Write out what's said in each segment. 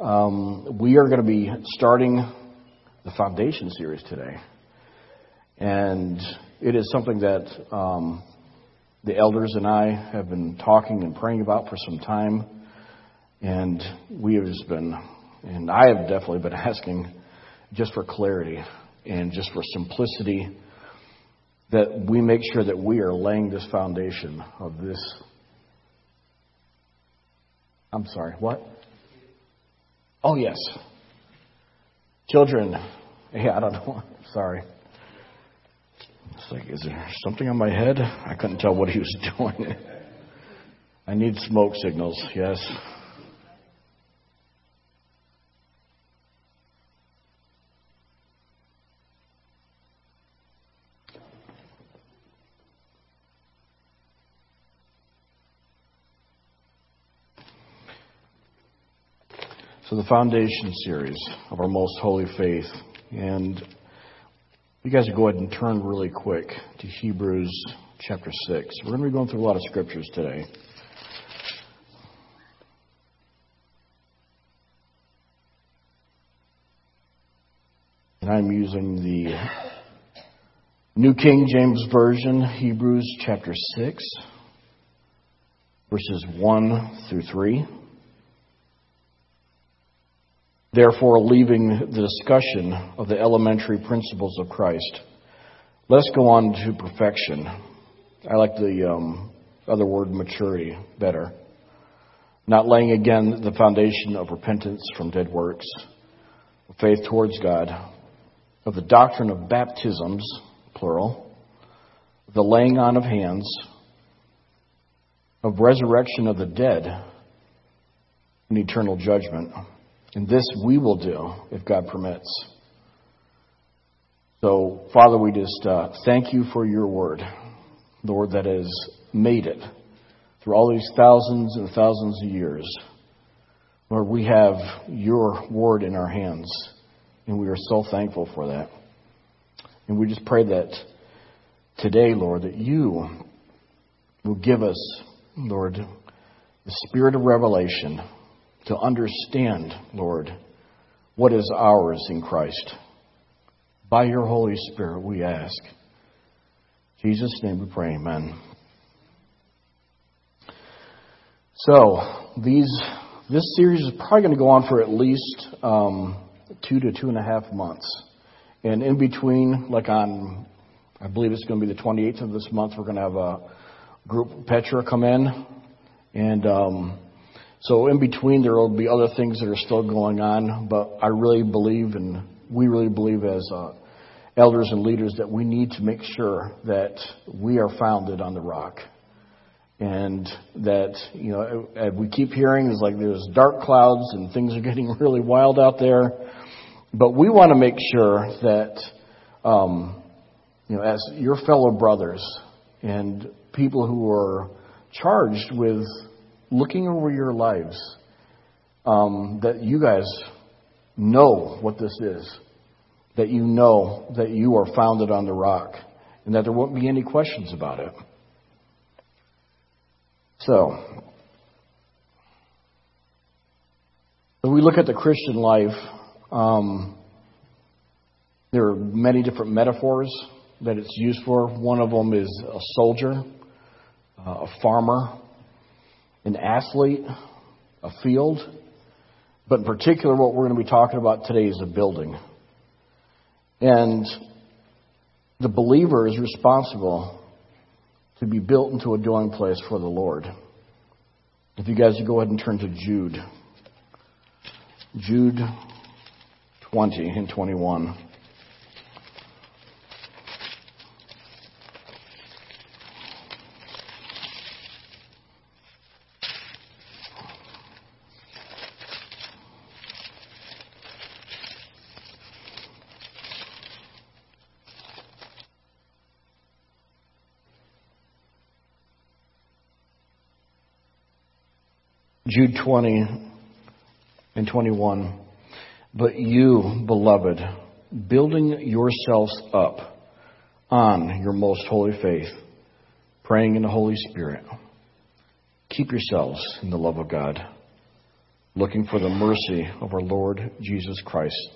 Um, we are going to be starting the foundation series today. And it is something that um, the elders and I have been talking and praying about for some time. And we have just been, and I have definitely been asking just for clarity and just for simplicity that we make sure that we are laying this foundation of this. I'm sorry, what? Oh, yes. Children. Yeah, I don't know. Sorry. It's like, is there something on my head? I couldn't tell what he was doing. I need smoke signals, yes. Foundation series of our most holy faith. And you guys go ahead and turn really quick to Hebrews chapter 6. We're going to be going through a lot of scriptures today. And I'm using the New King James Version, Hebrews chapter 6, verses 1 through 3. Therefore, leaving the discussion of the elementary principles of Christ, let's go on to perfection. I like the um, other word, maturity, better. Not laying again the foundation of repentance from dead works, faith towards God, of the doctrine of baptisms, plural, the laying on of hands, of resurrection of the dead, and eternal judgment. And this we will do if God permits. So, Father, we just uh, thank you for your word, Lord, that has made it through all these thousands and thousands of years. Lord, we have your word in our hands, and we are so thankful for that. And we just pray that today, Lord, that you will give us, Lord, the spirit of revelation to understand, Lord, what is ours in Christ. By your Holy Spirit, we ask. In Jesus' name we pray, amen. So, these, this series is probably going to go on for at least um, two to two and a half months. And in between, like on, I believe it's going to be the 28th of this month, we're going to have a group Petra come in. And um, so in between, there will be other things that are still going on, but I really believe, and we really believe as uh, elders and leaders, that we need to make sure that we are founded on the rock. And that, you know, we keep hearing is like there's dark clouds and things are getting really wild out there. But we want to make sure that, um, you know, as your fellow brothers and people who are charged with looking over your lives, um, that you guys know what this is, that you know that you are founded on the rock, and that there won't be any questions about it. So, when we look at the Christian life, um, there are many different metaphors that it's used for. One of them is a soldier, uh, a farmer, an athlete, a field, but in particular, what we're going to be talking about today is a building. And the believer is responsible to be built into a dwelling place for the Lord. If you guys would go ahead and turn to Jude. Jude 20 and 21. Jude 20 and 21. But you, beloved, building yourselves up on your most holy faith, praying in the Holy Spirit, keep yourselves in the love of God, looking for the mercy of our Lord Jesus Christ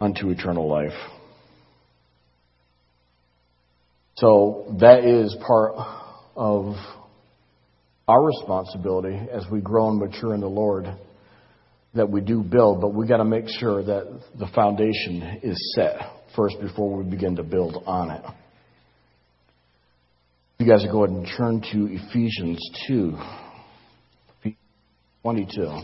unto eternal life. So that is part of our responsibility as we grow and mature in the Lord that we do build, but we got to make sure that the foundation is set first before we begin to build on it. You guys go ahead and turn to Ephesians 2, 22.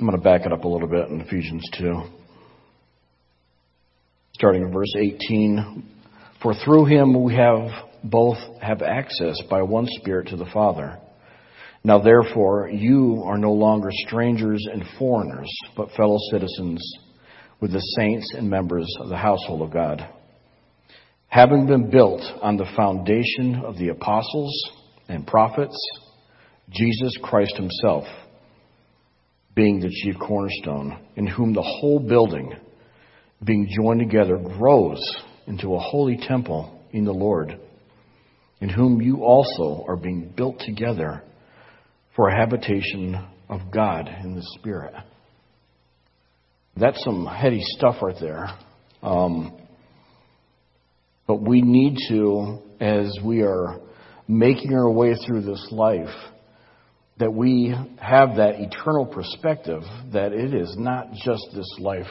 I'm going to back it up a little bit in Ephesians 2. Starting in verse 18. For through him we have both have access by one Spirit to the Father. Now therefore, you are no longer strangers and foreigners, but fellow citizens with the saints and members of the household of God. Having been built on the foundation of the apostles and prophets, Jesus Christ himself, being the chief cornerstone, in whom the whole building, being joined together, grows into a holy temple in the Lord, in whom you also are being built together for a habitation of God in the Spirit. That's some heady stuff right there. Um, but we need to, as we are making our way through this life, that we have that eternal perspective that it is not just this life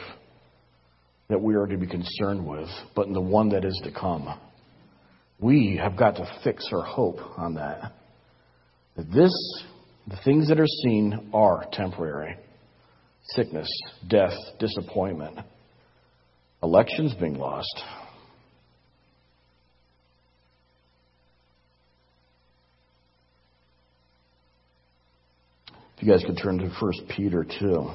that we are to be concerned with, but in the one that is to come. We have got to fix our hope on that. That this, the things that are seen are temporary. Sickness, death, disappointment, elections being lost, If you guys could turn to 1 Peter 2.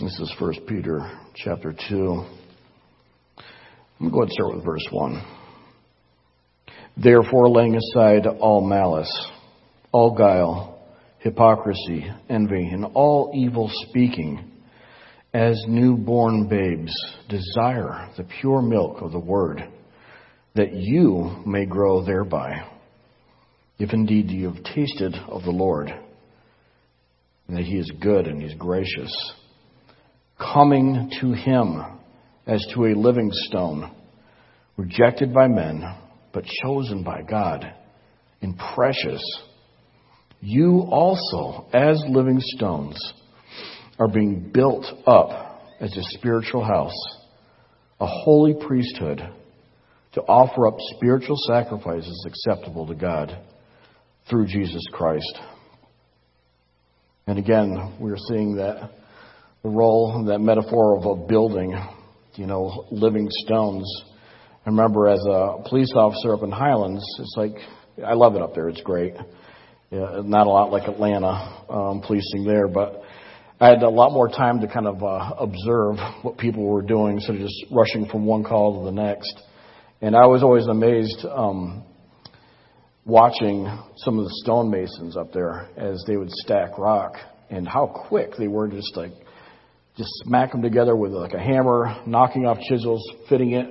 This is 1 Peter chapter 2. Going to go ahead and start with verse 1. Therefore, laying aside all malice, all guile, hypocrisy, envy, and all evil speaking, as newborn babes, desire the pure milk of the word, that you may grow thereby, if indeed you have tasted of the Lord, and that he is good and he is gracious, coming to him as to a living stone, rejected by men, but chosen by God, and precious. You also, as living stones, are being built up as a spiritual house, a holy priesthood, to offer up spiritual sacrifices acceptable to God through Jesus Christ. And again, we're seeing that the role, that metaphor of a building you know, living stones. I remember as a police officer up in Highlands, it's like, I love it up there. It's great. Yeah, not a lot like Atlanta um, policing there, but I had a lot more time to kind of uh, observe what people were doing instead of just rushing from one call to the next. And I was always amazed um, watching some of the stonemasons up there as they would stack rock and how quick they were just like just smack them together with like a hammer, knocking off chisels, fitting it,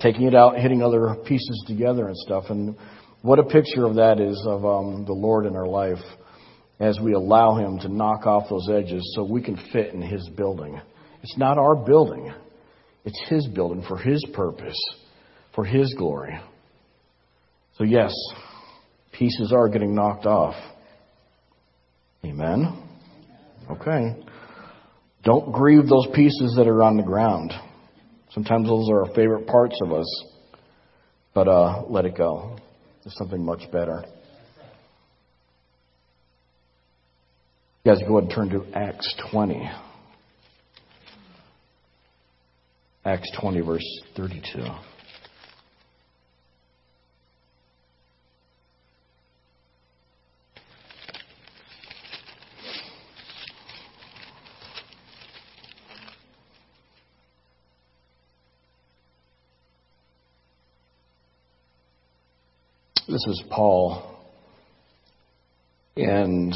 taking it out, hitting other pieces together and stuff. And what a picture of that is of um, the Lord in our life as we allow Him to knock off those edges so we can fit in His building. It's not our building, it's His building for His purpose, for His glory. So, yes, pieces are getting knocked off. Amen. Okay. Don't grieve those pieces that are on the ground. Sometimes those are our favorite parts of us. But uh, let it go. There's something much better. You guys go ahead and turn to Acts 20. Acts 20, verse 32. This is Paul, and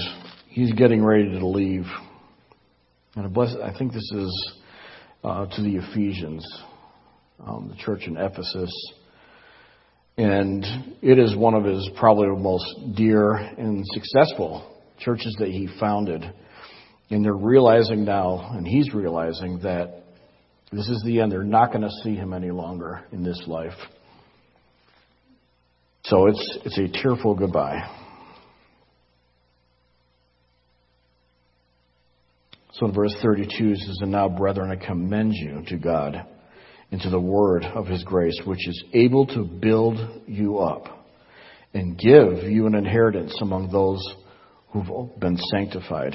he's getting ready to leave. And bless, I think this is uh, to the Ephesians, um, the church in Ephesus. And it is one of his probably most dear and successful churches that he founded. And they're realizing now, and he's realizing that this is the end. They're not going to see him any longer in this life. So it's, it's a tearful goodbye. So in verse 32 it says, And now, brethren, I commend you to God and to the word of his grace, which is able to build you up and give you an inheritance among those who've been sanctified.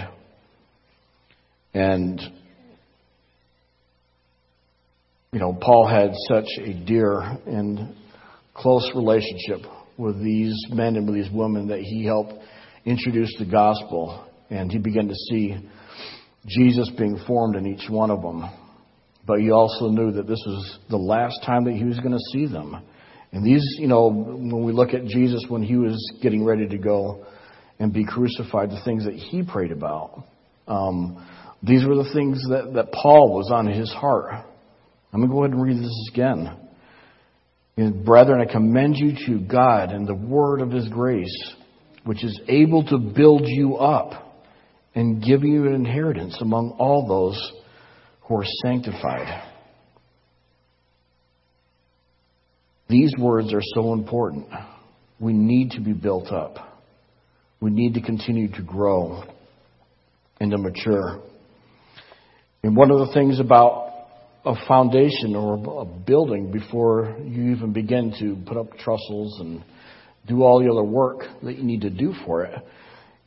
And, you know, Paul had such a dear and close relationship with these men and with these women that he helped introduce the gospel. And he began to see Jesus being formed in each one of them. But he also knew that this was the last time that he was going to see them. And these, you know, when we look at Jesus when he was getting ready to go and be crucified, the things that he prayed about, um, these were the things that, that Paul was on his heart. I'm going to go ahead and read this again. And brethren, I commend you to God and the word of his grace, which is able to build you up and give you an inheritance among all those who are sanctified. These words are so important. We need to be built up. We need to continue to grow and to mature. And one of the things about a foundation or a building before you even begin to put up trestles and do all the other work that you need to do for it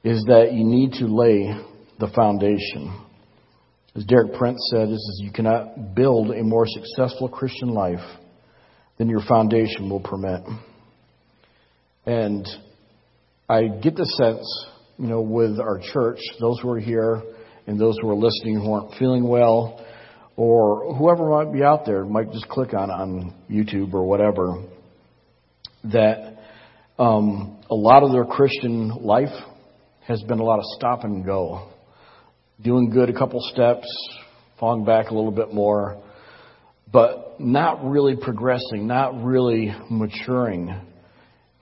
is that you need to lay the foundation. As Derek Prince said, this is you cannot build a more successful Christian life than your foundation will permit. And I get the sense, you know, with our church, those who are here and those who are listening who aren't feeling well, or whoever might be out there might just click on on YouTube or whatever, that um, a lot of their Christian life has been a lot of stop and go, doing good a couple steps, falling back a little bit more, but not really progressing, not really maturing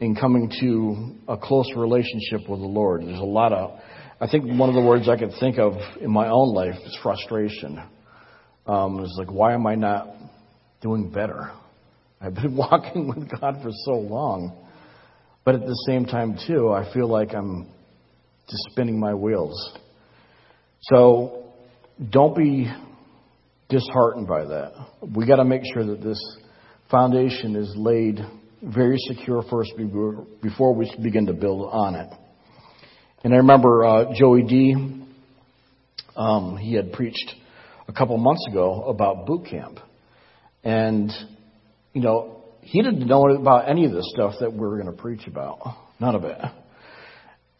in coming to a close relationship with the Lord. There's a lot of, I think one of the words I could think of in my own life is frustration um, it's like, why am I not doing better? I've been walking with God for so long. But at the same time, too, I feel like I'm just spinning my wheels. So don't be disheartened by that. We got to make sure that this foundation is laid very secure first before we begin to build on it. And I remember uh, Joey D. Um, he had preached a couple months ago about boot camp. And, you know, he didn't know about any of the stuff that we are going to preach about. None of it.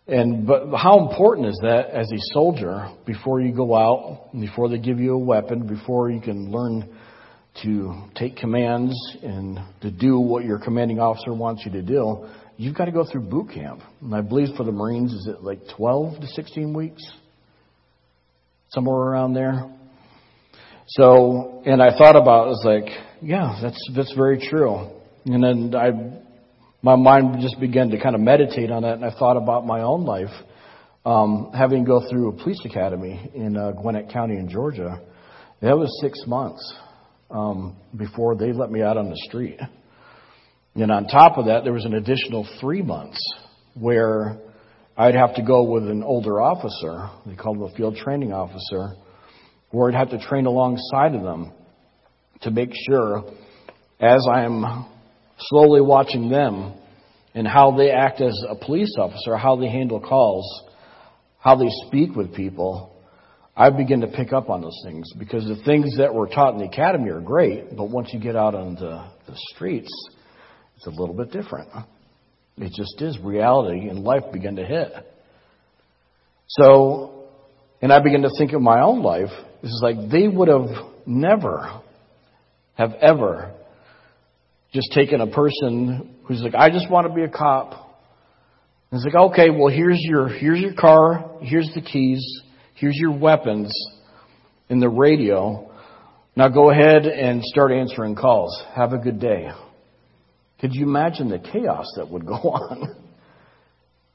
And, but how important is that as a soldier before you go out, before they give you a weapon, before you can learn to take commands and to do what your commanding officer wants you to do, you've got to go through boot camp. And I believe for the Marines, is it like 12 to 16 weeks? Somewhere around there. So, and I thought about it, I was like, yeah, that's, that's very true. And then I, my mind just began to kind of meditate on that, and I thought about my own life, um, having go through a police academy in uh, Gwinnett County in Georgia. That was six months um, before they let me out on the street. And on top of that, there was an additional three months where I'd have to go with an older officer. They called him a field training officer where I'd have to train alongside of them to make sure as I am slowly watching them and how they act as a police officer, how they handle calls, how they speak with people, I begin to pick up on those things because the things that were taught in the academy are great, but once you get out on the, the streets, it's a little bit different. It just is. Reality and life begin to hit. So, and I begin to think of my own life. This is like they would have never, have ever just taken a person who's like, I just want to be a cop. And it's like, okay, well here's your, here's your car, here's the keys, here's your weapons and the radio. Now go ahead and start answering calls. Have a good day. Could you imagine the chaos that would go on?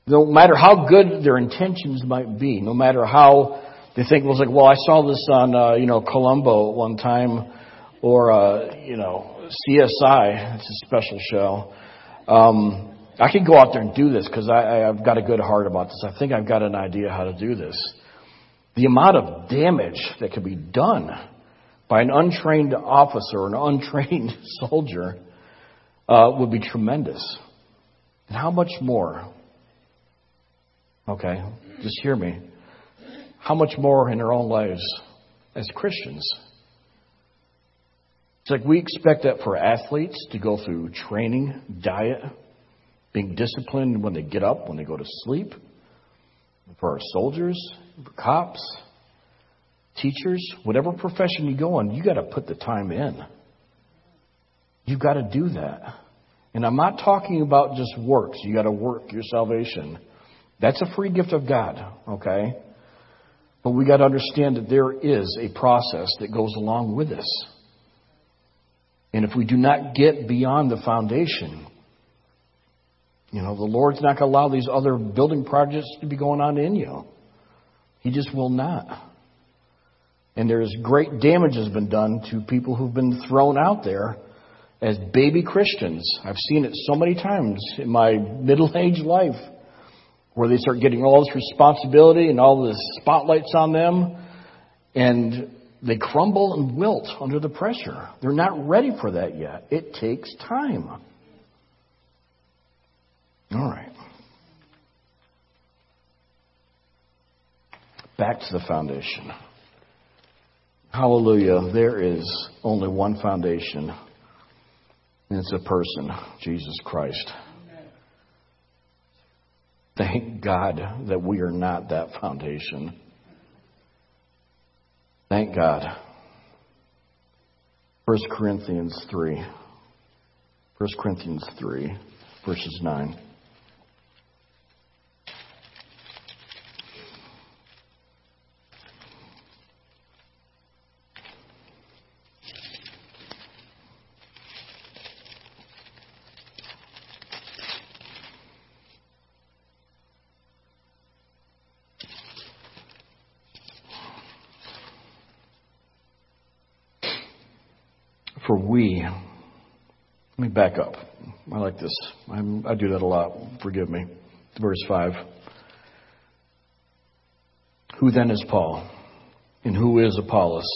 No matter how good their intentions might be, no matter how they think was like, well, I saw this on, uh, you know, Columbo one time, or, uh, you know, CSI. It's a special show. Um, I can go out there and do this because I've got a good heart about this. I think I've got an idea how to do this. The amount of damage that could be done by an untrained officer or an untrained soldier uh, would be tremendous. And how much more? Okay, just hear me. How much more in our own lives as Christians? It's like we expect that for athletes to go through training, diet, being disciplined when they get up, when they go to sleep. For our soldiers, for cops, teachers, whatever profession you go on, you got to put the time in. You've got to do that. And I'm not talking about just works. You got to work your salvation. That's a free gift of God, okay? But we got to understand that there is a process that goes along with this. And if we do not get beyond the foundation, you know, the Lord's not going to allow these other building projects to be going on in you. He just will not. And there's great damage has been done to people who've been thrown out there as baby Christians. I've seen it so many times in my middle aged life where they start getting all this responsibility and all this spotlights on them and they crumble and wilt under the pressure. They're not ready for that yet. It takes time. All right. Back to the foundation. Hallelujah. There is only one foundation, and it's a person, Jesus Christ. Thank God that we are not that foundation. Thank God. 1 Corinthians 3. 1 Corinthians 3, verses 9. For we, let me back up. I like this. I'm, i do that a lot. Forgive me. Verse 5. Who then is Paul? And who is Apollos?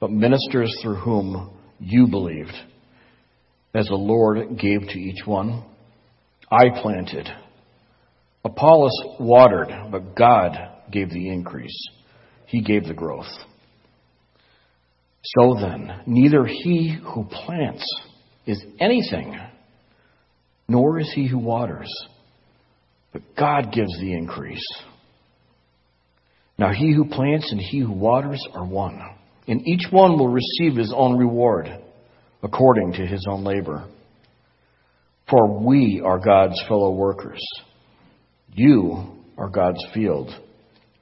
But ministers through whom you believed, as the Lord gave to each one. I planted. Apollos watered, but God gave the increase. He gave the growth. So then, neither he who plants is anything, nor is he who waters, but God gives the increase. Now he who plants and he who waters are one, and each one will receive his own reward according to his own labor. For we are God's fellow workers. You are God's field.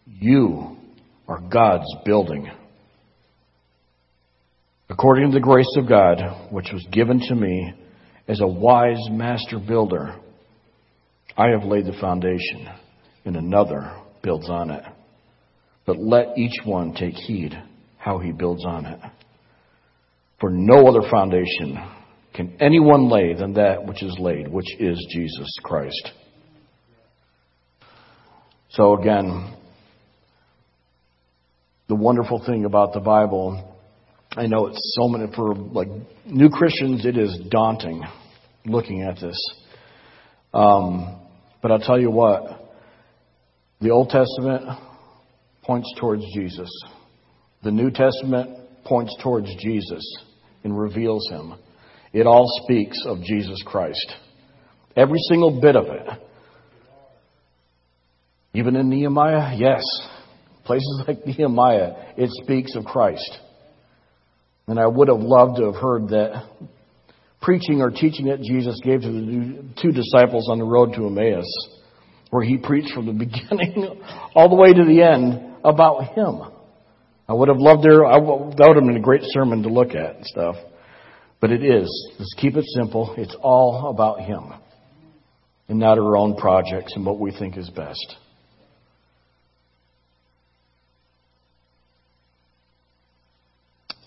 You are God's building. According to the grace of God, which was given to me as a wise master builder, I have laid the foundation, and another builds on it. But let each one take heed how he builds on it. For no other foundation can anyone lay than that which is laid, which is Jesus Christ. So again, the wonderful thing about the Bible I know it's so many for like new Christians. It is daunting looking at this. Um, but I'll tell you what, the Old Testament, points towards Jesus. The New Testament points towards Jesus and reveals him. It all speaks of Jesus Christ. Every single bit of it. Even in Nehemiah, yes. Places like Nehemiah, it speaks of Christ. And I would have loved to have heard that preaching or teaching that Jesus gave to the two disciples on the road to Emmaus, where he preached from the beginning all the way to the end about him. I would have loved there, that would have been a great sermon to look at and stuff. But it is. Let's keep it simple. It's all about him and not our own projects and what we think is best.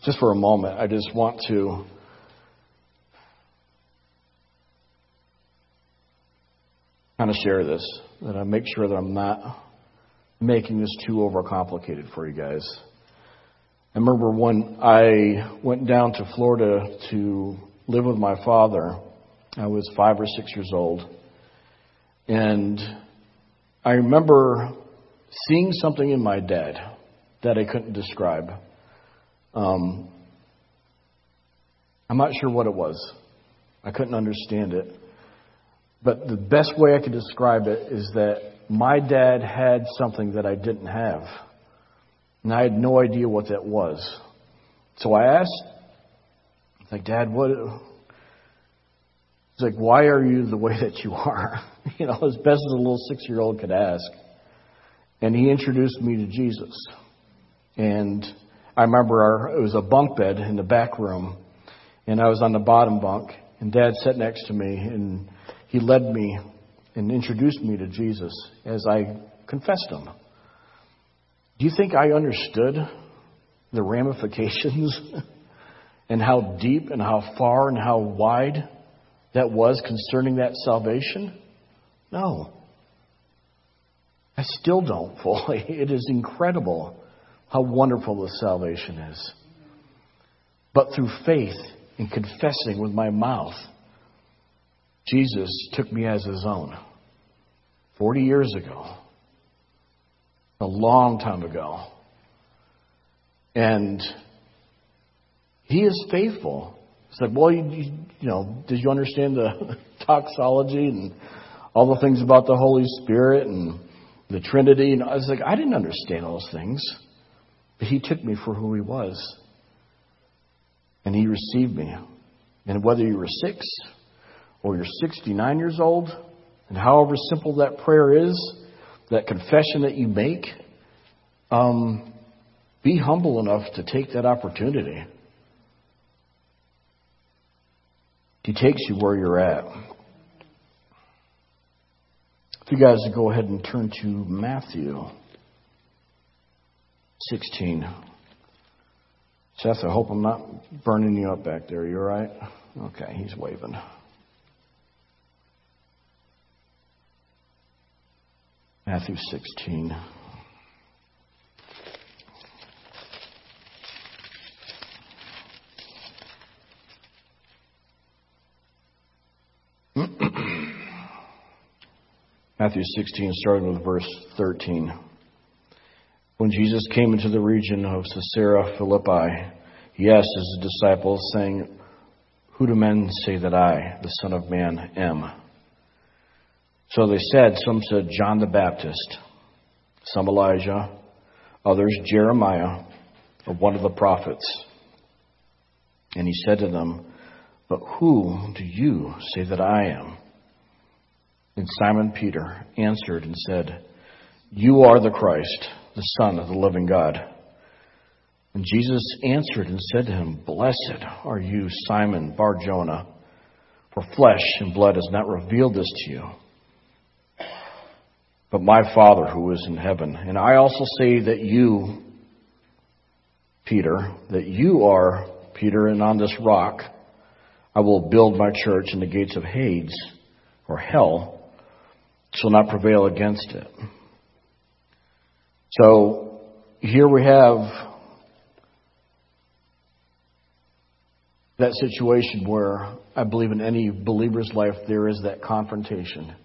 Just for a moment, I just want to kind of share this, that I make sure that I'm not making this too overcomplicated for you guys. I remember when I went down to Florida to live with my father, I was five or six years old. And I remember seeing something in my dad that I couldn't describe. Um, I'm not sure what it was. I couldn't understand it. But the best way I could describe it is that my dad had something that I didn't have. And I had no idea what that was. So I asked, like, Dad, what? He's like, why are you the way that you are? You know, as best as a little six year old could ask. And he introduced me to Jesus. And I remember our, it was a bunk bed in the back room, and I was on the bottom bunk, and Dad sat next to me, and he led me and introduced me to Jesus as I confessed him. Do you think I understood the ramifications and how deep and how far and how wide that was concerning that salvation? No. I still don't fully. It is incredible how wonderful this salvation is. But through faith and confessing with my mouth, Jesus took me as his own 40 years ago, a long time ago. And he is faithful. It's like, well, you, you, know, did you understand the doxology and all the things about the Holy Spirit and the Trinity? And I was like, I didn't understand all those things. But he took me for who he was. And he received me. And whether you were six or you're 69 years old, and however simple that prayer is, that confession that you make, um, be humble enough to take that opportunity. He takes you where you're at. If you guys go ahead and turn to Matthew 16. Seth, I hope I'm not burning you up back there. You all right? Okay, he's waving. Matthew 16. Matthew 16, starting with verse 13. When Jesus came into the region of Caesarea Philippi, he asked his disciples, saying, Who do men say that I, the Son of Man, am? So they said, Some said John the Baptist, some Elijah, others Jeremiah, or one of the prophets. And he said to them, But who do you say that I am? And Simon Peter answered and said, You are the Christ the Son of the living God. And Jesus answered and said to him, Blessed are you, Simon Bar Jonah, for flesh and blood has not revealed this to you, but my Father who is in heaven. And I also say that you, Peter, that you are Peter, and on this rock I will build my church, and the gates of Hades, or hell, shall not prevail against it. So here we have that situation where I believe in any believer's life there is that confrontation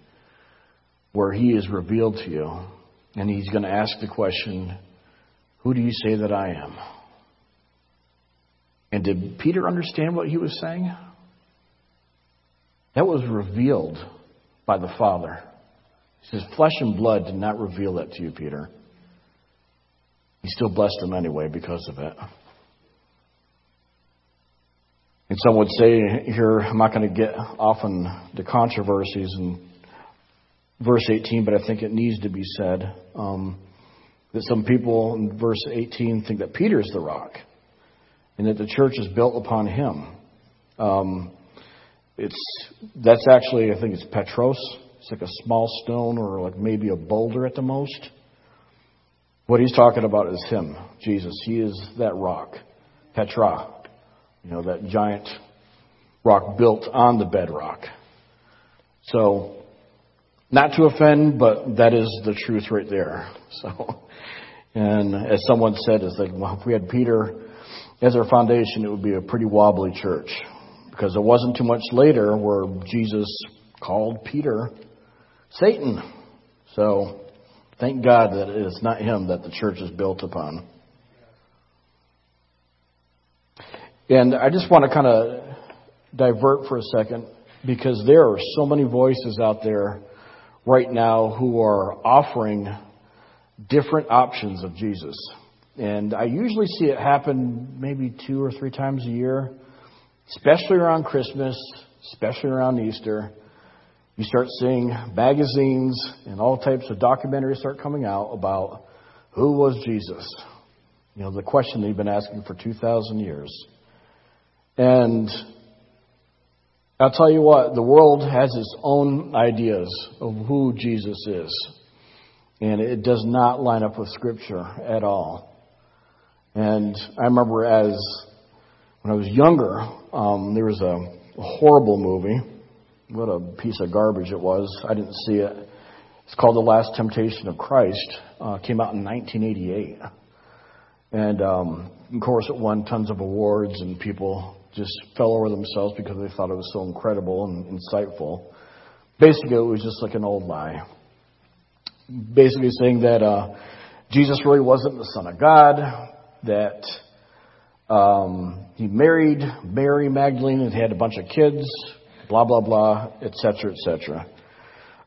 where he is revealed to you and he's going to ask the question, Who do you say that I am? And did Peter understand what he was saying? That was revealed by the Father. He says, Flesh and blood did not reveal that to you, Peter. He still blessed him anyway because of it. And some would say here, I'm not going to get off on the controversies in verse 18, but I think it needs to be said um, that some people in verse 18 think that Peter is the rock and that the church is built upon him. Um, it's that's actually I think it's Petros. It's like a small stone or like maybe a boulder at the most. What he's talking about is him, Jesus. He is that rock, Petra. You know that giant rock built on the bedrock. So, not to offend, but that is the truth right there. So, and as someone said, it's like well, if we had Peter as our foundation, it would be a pretty wobbly church because it wasn't too much later where Jesus called Peter Satan. So thank God that it is not him that the church is built upon. And I just want to kind of divert for a second because there are so many voices out there right now who are offering different options of Jesus. And I usually see it happen maybe two or three times a year, especially around Christmas, especially around Easter. You start seeing magazines and all types of documentaries start coming out about who was Jesus? You know, the question they've been asking for 2,000 years. And I'll tell you what, the world has its own ideas of who Jesus is. And it does not line up with Scripture at all. And I remember as when I was younger, um, there was a, a horrible movie. What a piece of garbage it was. I didn't see it. It's called The Last Temptation of Christ. Uh, came out in 1988. And um, of course, it won tons of awards, and people just fell over themselves because they thought it was so incredible and insightful. Basically, it was just like an old lie. Basically, saying that uh, Jesus really wasn't the Son of God, that um, he married Mary Magdalene and had a bunch of kids, blah, blah, blah, etc., etc.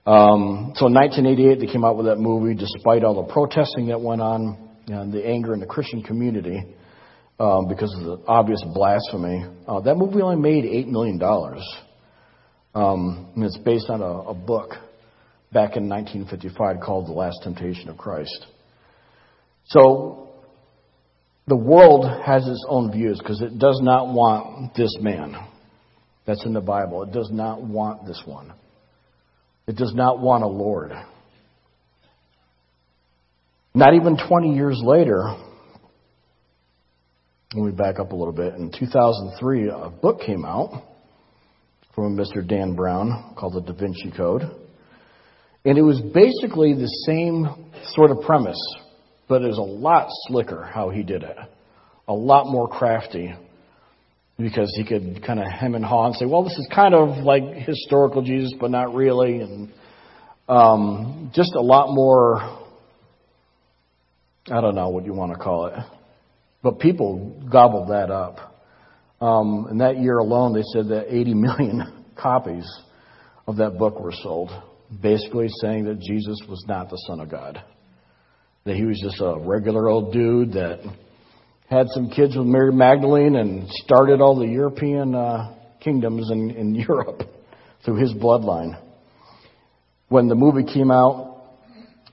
Um, so in 1988, they came out with that movie despite all the protesting that went on and the anger in the Christian community um, because of the obvious blasphemy. Uh, that movie only made $8 million. Um, and it's based on a, a book back in 1955 called The Last Temptation of Christ. So the world has its own views because it does not want this man that's in the Bible. It does not want this one. It does not want a Lord. Not even 20 years later, let me back up a little bit, in 2003, a book came out from Mr. Dan Brown called The Da Vinci Code. And it was basically the same sort of premise but it was a lot slicker how he did it. A lot more crafty because he could kind of hem and haw and say, well, this is kind of like historical Jesus, but not really. And um, just a lot more, I don't know what you want to call it. But people gobbled that up. Um, in that year alone, they said that 80 million copies of that book were sold, basically saying that Jesus was not the Son of God that he was just a regular old dude that had some kids with Mary Magdalene and started all the European uh, kingdoms in, in Europe through his bloodline. When the movie came out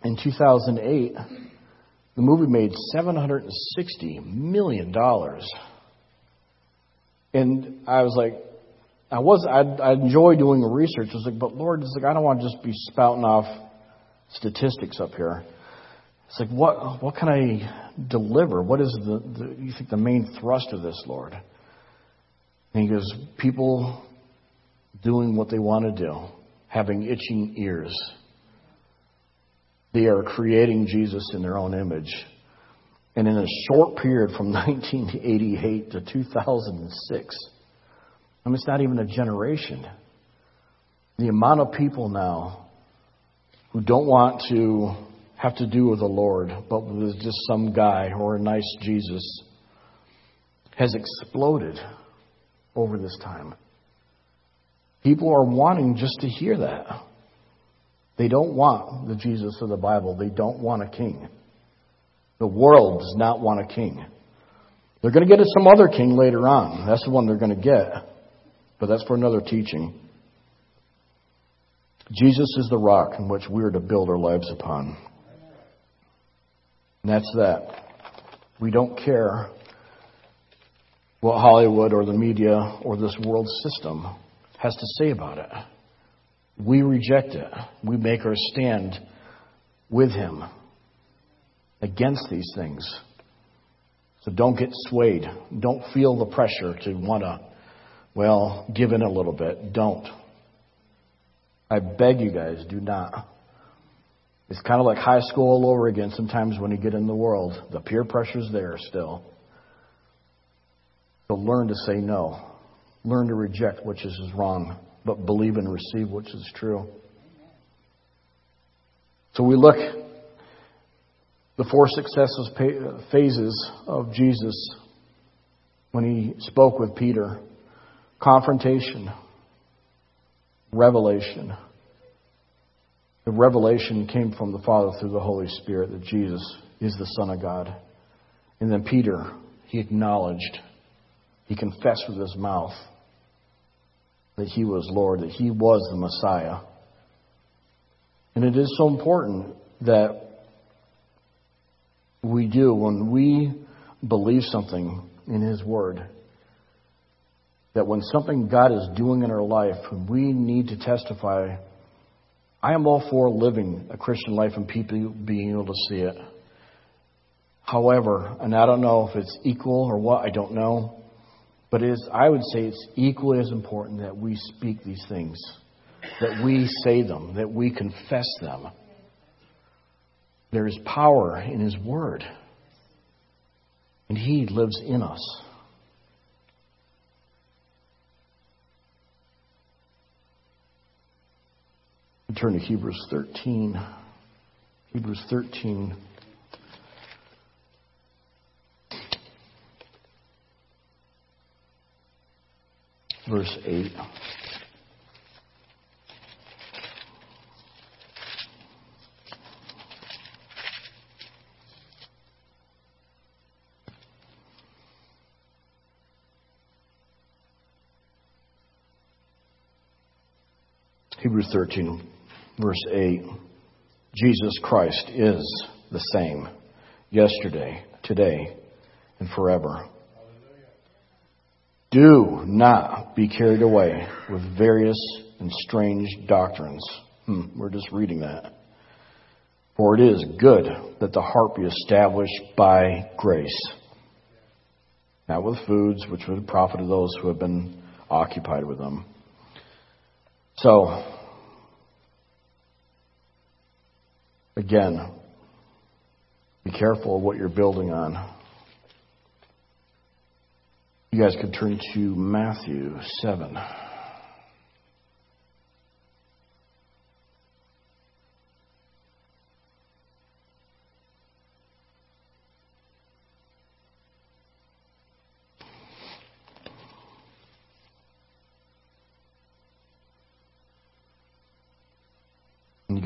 in 2008, the movie made $760 million. And I was like, I was, I, I enjoy doing research. I was like, but Lord, it's like, I don't want to just be spouting off statistics up here. It's like, what, what can I deliver? What is the, the, you think the main thrust of this, Lord? And he goes, people doing what they want to do, having itching ears. They are creating Jesus in their own image. And in a short period from 1988 to 2006, I mean, it's not even a generation. The amount of people now who don't want to have to do with the Lord, but with just some guy or a nice Jesus, has exploded over this time. People are wanting just to hear that. They don't want the Jesus of the Bible. They don't want a king. The world does not want a king. They're going to get some other king later on. That's the one they're going to get. But that's for another teaching. Jesus is the rock in which we are to build our lives upon. And that's that. We don't care what Hollywood or the media or this world system has to say about it. We reject it. We make our stand with Him against these things. So don't get swayed. Don't feel the pressure to want to, well, give in a little bit. Don't. I beg you guys, do not. It's kind of like high school all over again sometimes when you get in the world. The peer pressure's there still. So learn to say no. Learn to reject which is wrong, but believe and receive which is true. So we look the four successive phases of Jesus when he spoke with Peter confrontation, revelation. The revelation came from the Father through the Holy Spirit that Jesus is the Son of God. And then Peter, he acknowledged, he confessed with his mouth that he was Lord, that he was the Messiah. And it is so important that we do when we believe something in His Word. That when something God is doing in our life, we need to testify. I am all for living a Christian life and people being able to see it. However, and I don't know if it's equal or what, I don't know, but it is, I would say it's equally as important that we speak these things, that we say them, that we confess them. There is power in His Word. And He lives in us. Turn to Hebrews 13. Hebrews 13. Verse 8. Hebrews 13, verse 8. Jesus Christ is the same yesterday, today, and forever. Do not be carried away with various and strange doctrines. Hmm, we're just reading that. For it is good that the heart be established by grace, not with foods which would profit those who have been occupied with them. So, Again, be careful of what you're building on. You guys could turn to Matthew 7.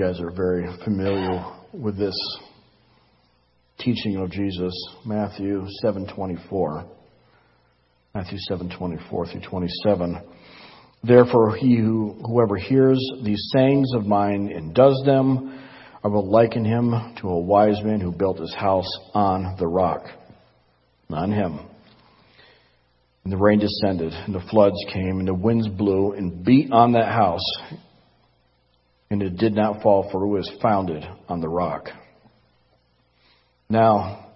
Guys are very familiar with this teaching of Jesus, Matthew 7:24. Matthew 7:24 through 27. Therefore he who whoever hears these sayings of mine and does them, I will liken him to a wise man who built his house on the rock. On him. And the rain descended, and the floods came, and the winds blew and beat on that house, and it did not fall, for it was founded on the rock. Now,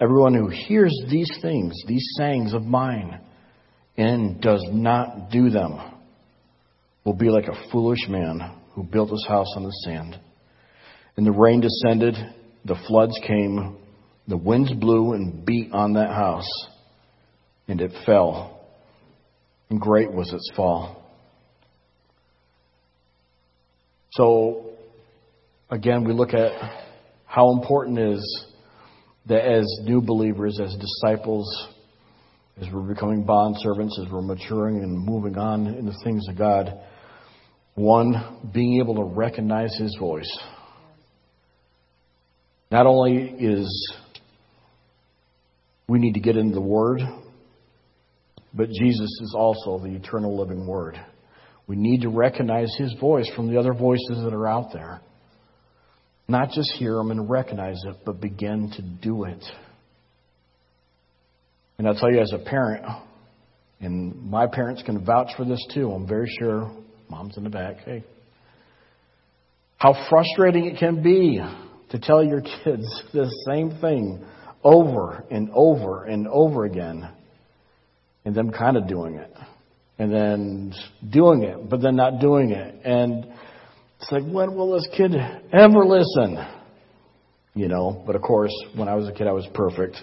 everyone who hears these things, these sayings of mine, and does not do them, will be like a foolish man who built his house on the sand. And the rain descended, the floods came, the winds blew and beat on that house, and it fell, and great was its fall. So, again, we look at how important is that as new believers, as disciples, as we're becoming bond servants, as we're maturing and moving on in the things of God, one, being able to recognize His voice. Not only is we need to get into the Word, but Jesus is also the eternal living Word. We need to recognize His voice from the other voices that are out there. Not just hear them and recognize it, but begin to do it. And I'll tell you as a parent, and my parents can vouch for this too, I'm very sure. Mom's in the back. Hey. How frustrating it can be to tell your kids the same thing over and over and over again, and them kind of doing it, and then doing it, but then not doing it. And it's like, when will this kid ever listen? You know, but of course, when I was a kid, I was perfect.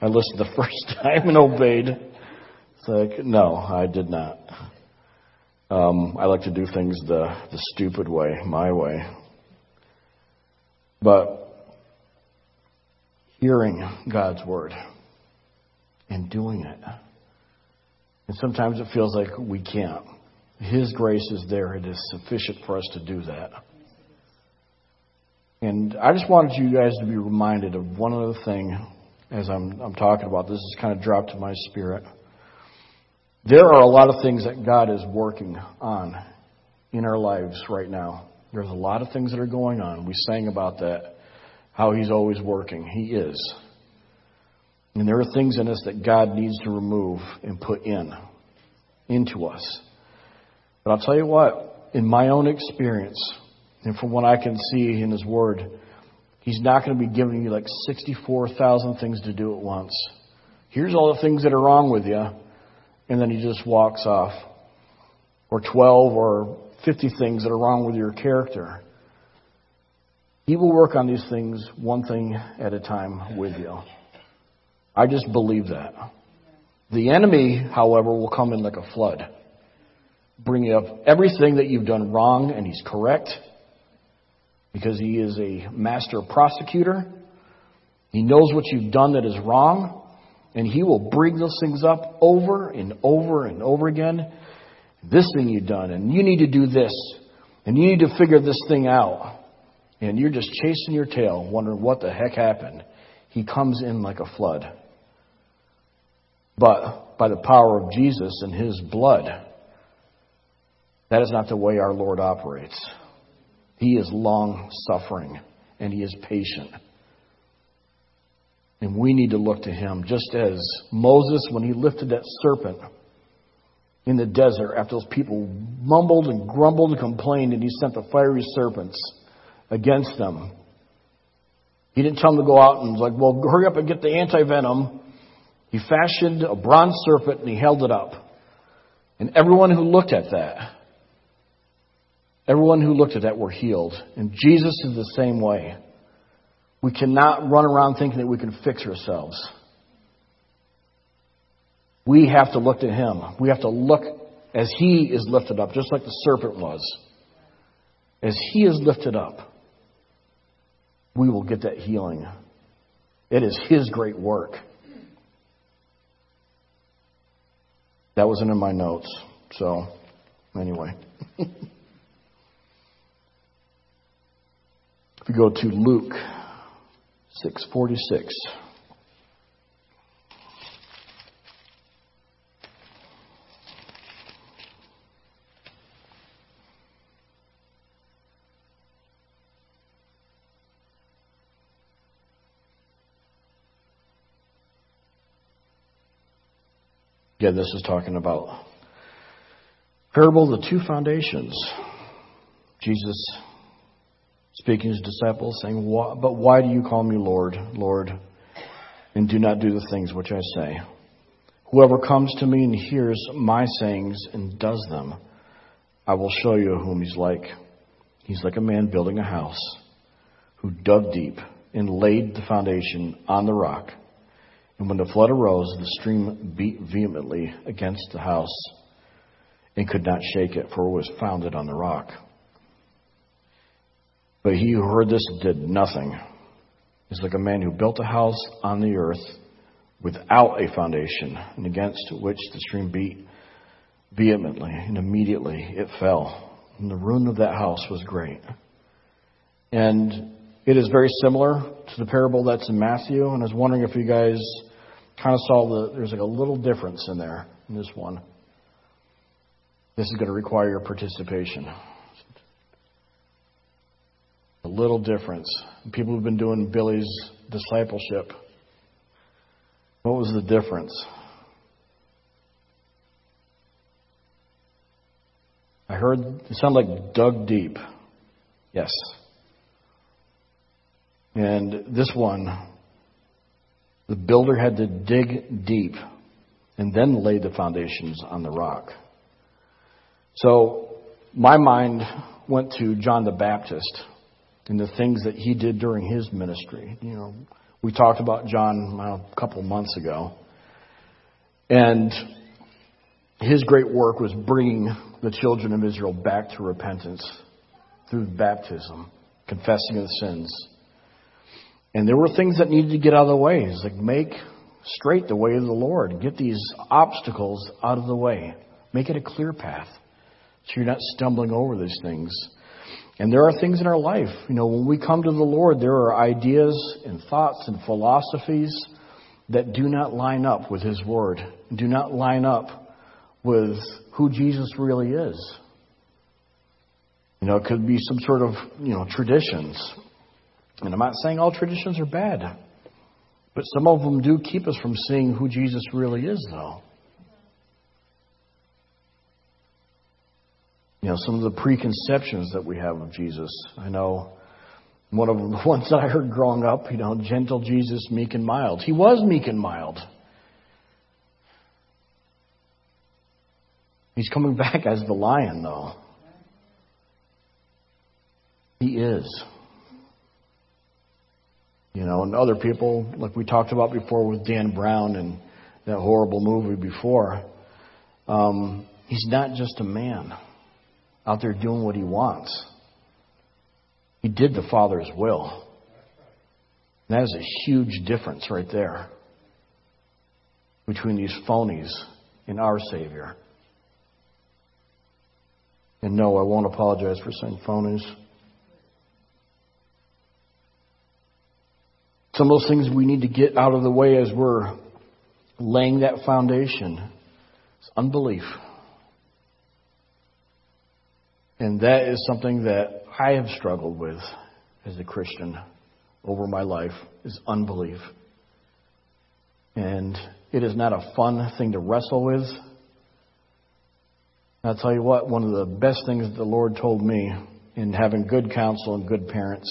I listened the first time and obeyed. It's like, no, I did not. Um, I like to do things the, the stupid way, my way. But hearing God's word and doing it. And sometimes it feels like we can't. His grace is there. It is sufficient for us to do that. And I just wanted you guys to be reminded of one other thing as I'm, I'm talking about this. Has kind of dropped to my spirit. There are a lot of things that God is working on in our lives right now. There's a lot of things that are going on. We sang about that, how He's always working. He is. And there are things in us that God needs to remove and put in, into us. But I'll tell you what, in my own experience, and from what I can see in His Word, He's not going to be giving you like 64,000 things to do at once. Here's all the things that are wrong with you, and then He just walks off. Or 12 or 50 things that are wrong with your character. He will work on these things one thing at a time with you. I just believe that. The enemy, however, will come in like a flood bringing up everything that you've done wrong, and he's correct because he is a master prosecutor. He knows what you've done that is wrong, and he will bring those things up over and over and over again. This thing you've done, and you need to do this, and you need to figure this thing out. And you're just chasing your tail, wondering what the heck happened. He comes in like a flood. But by the power of Jesus and his blood, that is not the way our Lord operates. He is long suffering and he is patient. And we need to look to him just as Moses, when he lifted that serpent in the desert after those people mumbled and grumbled and complained, and he sent the fiery serpents against them. He didn't tell them to go out and like, well, hurry up and get the anti venom. He fashioned a bronze serpent and he held it up. And everyone who looked at that Everyone who looked at that were healed. And Jesus is the same way. We cannot run around thinking that we can fix ourselves. We have to look to Him. We have to look as He is lifted up, just like the serpent was. As He is lifted up, we will get that healing. It is His great work. That wasn't in my notes. So, anyway. If you go to Luke 646. Again, this is talking about parable of the two foundations. Jesus speaking to his disciples, saying, But why do you call me Lord, Lord, and do not do the things which I say? Whoever comes to me and hears my sayings and does them, I will show you whom he's like. He's like a man building a house who dug deep and laid the foundation on the rock. And when the flood arose, the stream beat vehemently against the house and could not shake it, for it was founded on the rock. But he who heard this did nothing. is like a man who built a house on the earth without a foundation, and against which the stream beat vehemently, and immediately it fell. And the ruin of that house was great. And it is very similar to the parable that's in Matthew, and I was wondering if you guys kind of saw the there's like a little difference in there in this one. This is going to require your participation. A little difference. People who've been doing Billy's discipleship. What was the difference? I heard it sounded like dug deep. Yes. And this one, the builder had to dig deep and then lay the foundations on the rock. So my mind went to John the Baptist and the things that he did during his ministry. You know, we talked about John a couple months ago. And his great work was bringing the children of Israel back to repentance through baptism, confessing of sins. And there were things that needed to get out of the way. It's like make straight the way of the Lord. Get these obstacles out of the way. Make it a clear path so you're not stumbling over these things. And there are things in our life, you know, when we come to the Lord, there are ideas and thoughts and philosophies that do not line up with His Word, do not line up with who Jesus really is. You know, it could be some sort of, you know, traditions. And I'm not saying all traditions are bad, but some of them do keep us from seeing who Jesus really is, though. You know, some of the preconceptions that we have of Jesus. I know one of the ones that I heard growing up, you know, gentle Jesus, meek and mild. He was meek and mild. He's coming back as the lion, though. He is. You know, and other people, like we talked about before with Dan Brown and that horrible movie before, um, he's not just a man out there doing what he wants. He did the Father's will. And that is a huge difference right there between these phonies and our Savior. And no, I won't apologize for saying phonies. Some of those things we need to get out of the way as we're laying that foundation is unbelief. And that is something that I have struggled with as a Christian over my life is unbelief. And it is not a fun thing to wrestle with. I'll tell you what, one of the best things the Lord told me in having good counsel and good parents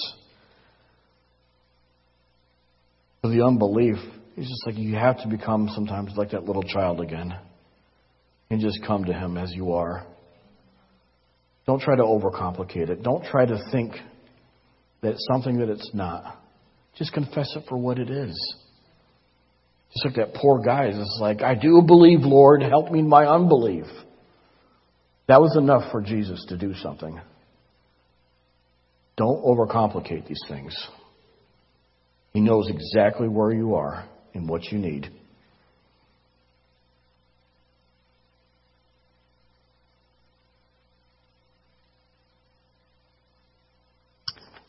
for the unbelief is just like you have to become sometimes like that little child again and just come to Him as you are. Don't try to overcomplicate it. Don't try to think that it's something that it's not. Just confess it for what it is. Just like that poor guy is like, I do believe, Lord, help me in my unbelief. That was enough for Jesus to do something. Don't overcomplicate these things. He knows exactly where you are and what you need.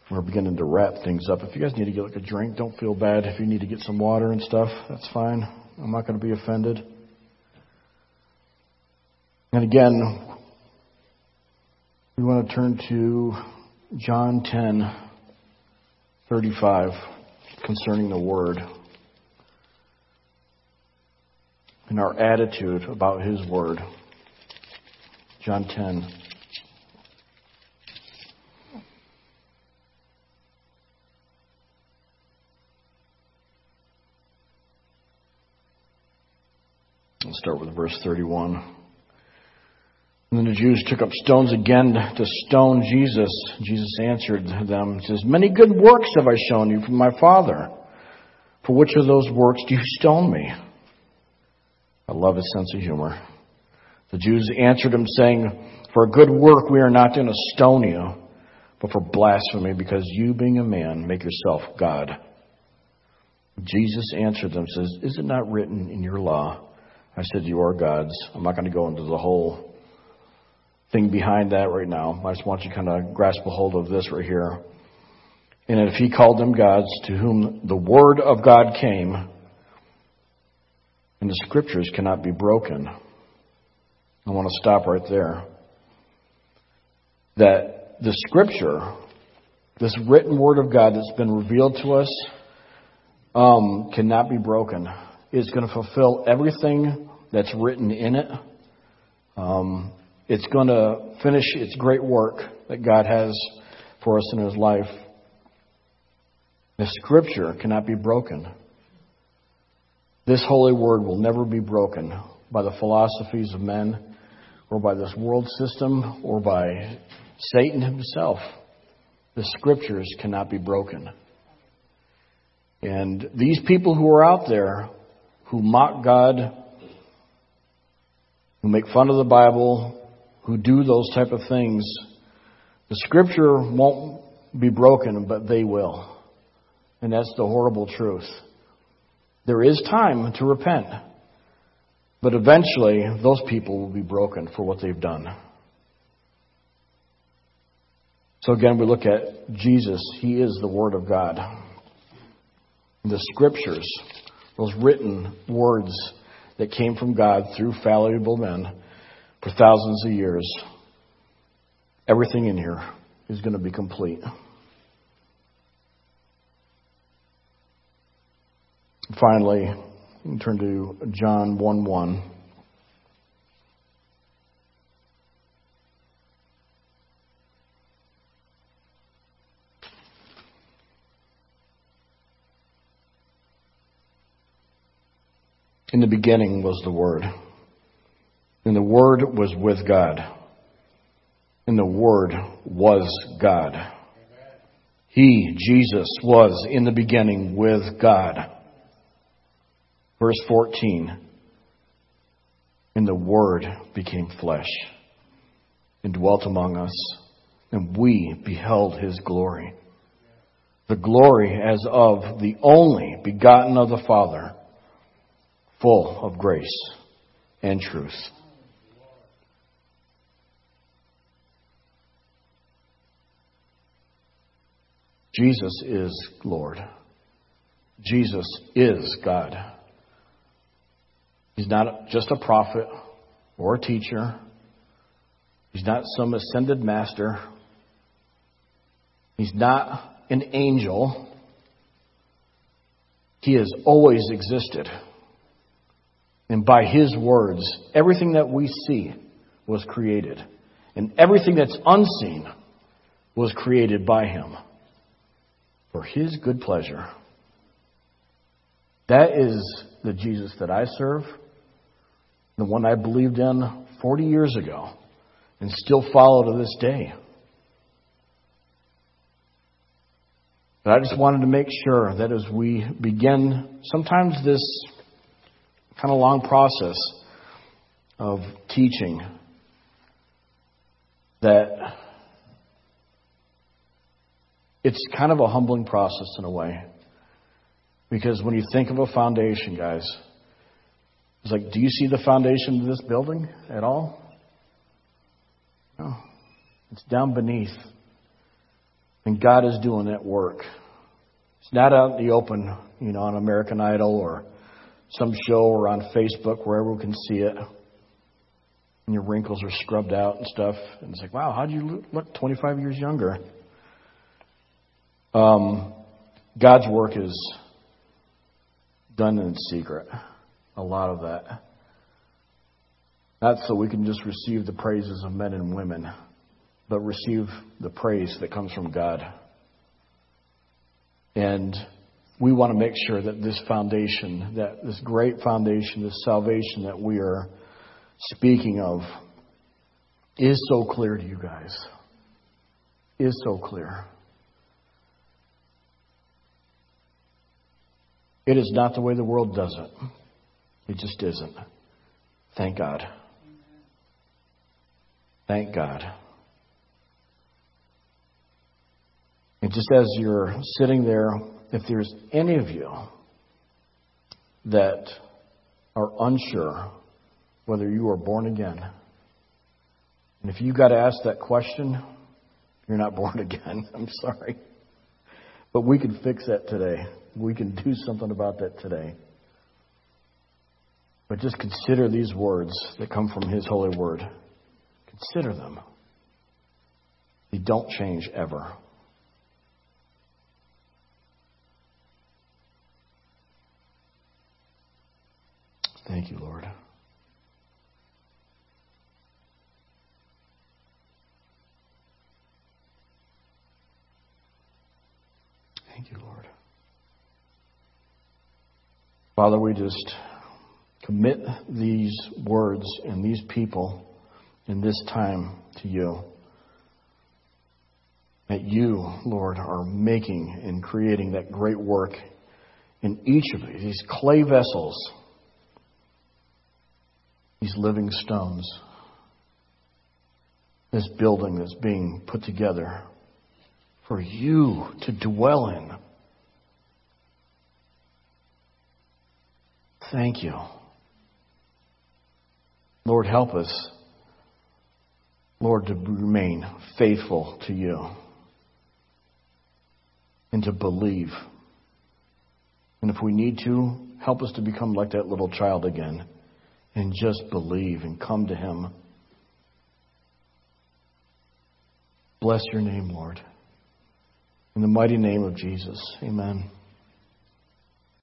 We're beginning to wrap things up. If you guys need to get like a drink, don't feel bad. If you need to get some water and stuff, that's fine. I'm not going to be offended. And again, we want to turn to John 10, 35, concerning the Word. And our attitude about His Word. John 10. Let's start with verse 31. And then the Jews took up stones again to stone Jesus. Jesus answered them, says, Many good works have I shown you from my Father. For which of those works do you stone me? I love his sense of humor. The Jews answered him, saying, For a good work we are not going to stone you, but for blasphemy, because you, being a man, make yourself God. Jesus answered them, says, Is it not written in your law? I said, You are gods. I'm not going to go into the whole thing behind that right now. I just want you to kind of grasp a hold of this right here. And if he called them gods to whom the word of God came, and the scriptures cannot be broken. I want to stop right there. That the scripture, this written word of God that's been revealed to us, um, cannot be broken. It's going to fulfill everything that's written in it. Um, it's going to finish its great work that God has for us in His life. The scripture cannot be broken. This holy word will never be broken by the philosophies of men or by this world system or by Satan himself. The scriptures cannot be broken. And these people who are out there who mock God, who make fun of the Bible, who do those type of things, the scripture won't be broken, but they will. And that's the horrible truth. There is time to repent, but eventually those people will be broken for what they've done. So again, we look at Jesus. He is the Word of God. The Scriptures, those written words that came from God through fallible men for thousands of years, everything in here is going to be complete. Finally, turn to John 1 1. In the beginning was the Word, Word was with God, and the Word was God. He, Jesus, was in the beginning with God. Verse 14 And the Word became flesh and dwelt among us, and we beheld his glory. The glory as of the only begotten of the Father, full of grace and truth. Jesus is Lord. Jesus is God. He's not just a prophet or a teacher. He's not some ascended master. He's not an angel. He has always existed. And by His words, everything that we see was created. And everything that's unseen was created by Him for His good pleasure. That is the Jesus that I serve the one I believed in 40 years ago and still follow to this day. But I just wanted to make sure that as we begin sometimes this kind of long process of teaching, that it's kind of a humbling process in a way. Because when you think of a foundation, guys, it's like, do you see the foundation of this building at all? No. It's down beneath. And God is doing that work. It's not out in the open, you know, on American Idol or some show or on Facebook where everyone can see it. And your wrinkles are scrubbed out and stuff. And it's like, wow, how'd you look 25 years younger? Um, God's work is done in secret a lot of that. Not so we can just receive the praises of men and women, but receive the praise that comes from God. And we want to make sure that this foundation, that this great foundation, this salvation that we are speaking of, is so clear to you guys. Is so clear. It is not the way the world does it. It just isn't. Thank God. Thank God. And just as you're sitting there, if there's any of you that are unsure whether you are born again. And if you got to ask that question, you're not born again. I'm sorry. But we can fix that today. We can do something about that today. But just consider these words that come from His holy word. Consider them. They don't change ever. Thank you, Lord. Thank you, Lord. Father, we just commit these words and these people in this time to you. That you, Lord, are making and creating that great work in each of these clay vessels, these living stones, this building that's being put together for you to dwell in. Thank you. Lord, help us, Lord, to remain faithful to you and to believe. And if we need to, help us to become like that little child again and just believe and come to Him. Bless your name, Lord. In the mighty name of Jesus. Amen.